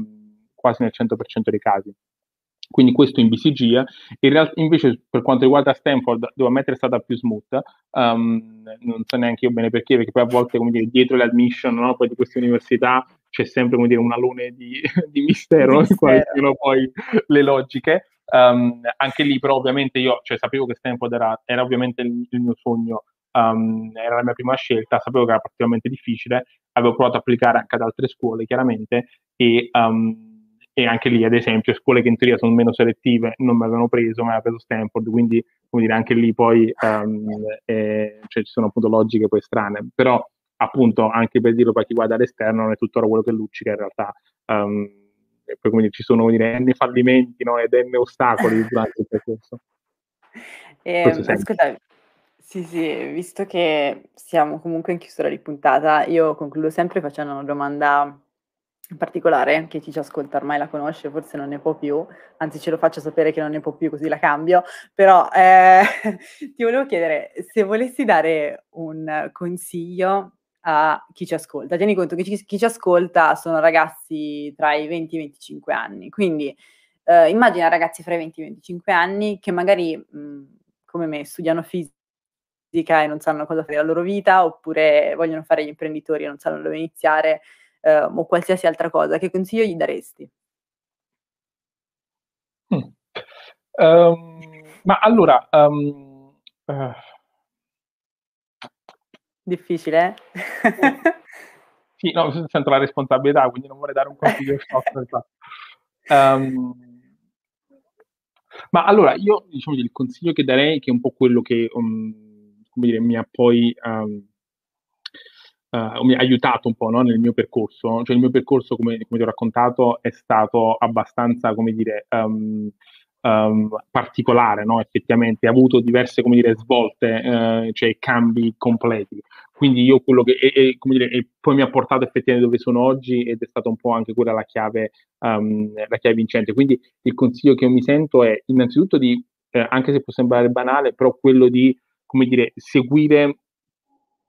quasi nel 100% dei casi. Quindi questo in BCG. In realtà, invece, per quanto riguarda Stanford, devo ammettere è stata più smooth. Um, non so neanche io bene perché, perché poi a volte, come dire, dietro le admission no, poi di queste università c'è sempre, come dire, un alone di, (laughs) di mistero, di quali sono poi le logiche. Um, anche lì, però, ovviamente io cioè, sapevo che Stanford era, era ovviamente il, il mio sogno. Um, era la mia prima scelta, sapevo che era particolarmente difficile, avevo provato ad applicare anche ad altre scuole, chiaramente, e um, e anche lì ad esempio scuole che in teoria sono meno selettive non mi avevano preso, ma aveva preso Stanford, quindi come dire anche lì poi um, eh, cioè, ci sono appunto logiche poi strane, però appunto anche per dirlo per chi guarda all'esterno non è tutto quello che luccica in realtà um, e poi come dire, ci sono come dire, n fallimenti no, ed n ostacoli durante il percorso. Eh, ascolta, sì, sì, visto che siamo comunque in chiusura di puntata, io concludo sempre facendo una domanda in particolare, che chi ci ascolta ormai la conosce, forse non ne può più, anzi ce lo faccio sapere che non ne può più così la cambio, però eh, (laughs) ti volevo chiedere se volessi dare un consiglio a chi ci ascolta. Tieni conto che chi, chi ci ascolta sono ragazzi tra i 20 e i 25 anni, quindi eh, immagina ragazzi fra i 20 e i 25 anni che magari, mh, come me, studiano fisica e non sanno cosa fare della loro vita, oppure vogliono fare gli imprenditori e non sanno dove iniziare, eh, o qualsiasi altra cosa, che consiglio gli daresti? Mm. Um, ma allora, um, uh... difficile? sì, no, sento la responsabilità, quindi non vorrei dare un consiglio (laughs) shock. um, ma allora, io diciamo il consiglio che darei, che è un po' quello che um, dire, mi ha poi um, uh, mi ha aiutato un po' no, nel mio percorso. Cioè il mio percorso, come, come, ti ho raccontato, è stato abbastanza, come dire, um, um, particolare, no? effettivamente, ha avuto diverse, come dire, svolte, uh, cioè cambi completi. Quindi io quello che, e, e, dire, e poi mi ha portato effettivamente dove sono oggi ed è stata un po' anche quella la chiave, um, la chiave vincente. Quindi il consiglio che io mi sento è innanzitutto di, eh, anche se può sembrare banale, però quello di, come dire, seguire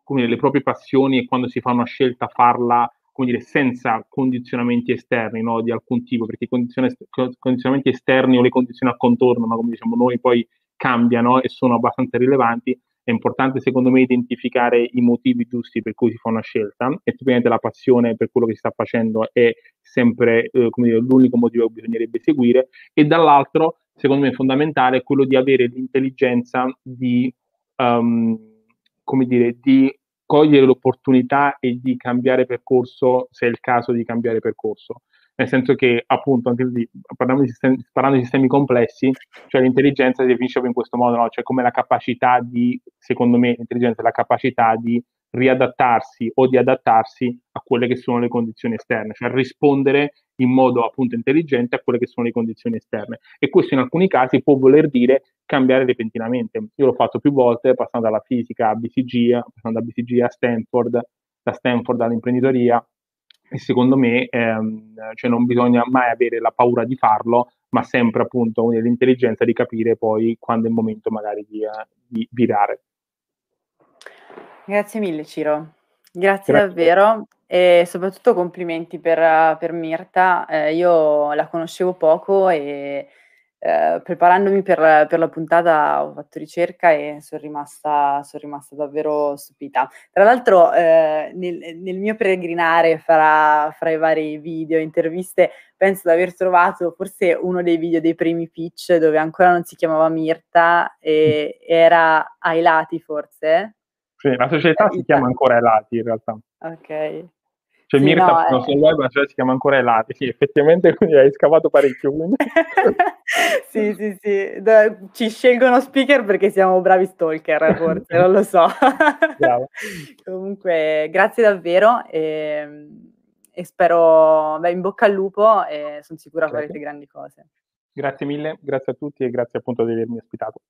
come dire, le proprie passioni e quando si fa una scelta farla come dire, senza condizionamenti esterni no, di alcun tipo, perché i condizionamenti esterni o le condizioni al contorno, ma come diciamo noi, poi cambiano e sono abbastanza rilevanti. È importante, secondo me, identificare i motivi giusti per cui si fa una scelta e ovviamente la passione per quello che si sta facendo è sempre eh, dire, l'unico motivo che bisognerebbe seguire. E dall'altro, secondo me, è fondamentale quello di avere l'intelligenza di, um, come dire, di cogliere l'opportunità e di cambiare percorso se è il caso di cambiare percorso. Nel senso che, appunto, anche lì, parlando di sistemi, parlando di sistemi complessi, cioè l'intelligenza si definisce in questo modo, no? cioè come la capacità di, secondo me, l'intelligenza è la capacità di riadattarsi o di adattarsi a quelle che sono le condizioni esterne, cioè rispondere in modo appunto intelligente a quelle che sono le condizioni esterne. E questo in alcuni casi può voler dire cambiare repentinamente. Io l'ho fatto più volte, passando dalla fisica a BCG, passando da BCG a Stanford, da Stanford all'imprenditoria, e secondo me ehm, cioè non bisogna mai avere la paura di farlo, ma sempre appunto l'intelligenza di capire poi quando è il momento magari di, uh, di virare. Grazie mille Ciro, grazie, grazie. davvero e soprattutto complimenti per, per Mirta. Eh, io la conoscevo poco e eh, preparandomi per, per, la puntata ho fatto ricerca e sono rimasta, son rimasta davvero stupita. Tra l'altro eh, nel, nel, mio peregrinare fra, fra, i vari video, e interviste, penso di aver trovato forse uno dei video dei primi pitch dove ancora non si chiamava Mirta e era ai lati forse. Sì, la società si chiama ancora Elati in realtà. Ok. Cioè sì, Mirta no, eh. web, la società si chiama ancora Elati, sì, effettivamente (laughs) quindi hai scavato parecchio. (laughs) sì, sì, sì, da, ci scelgono speaker perché siamo bravi stalker, (laughs) forse, non lo so. Comunque, grazie davvero e, e spero, beh, in bocca al lupo e son sicura certo. farete grandi cose. Grazie mille, grazie a tutti e grazie appunto di avermi ospitato.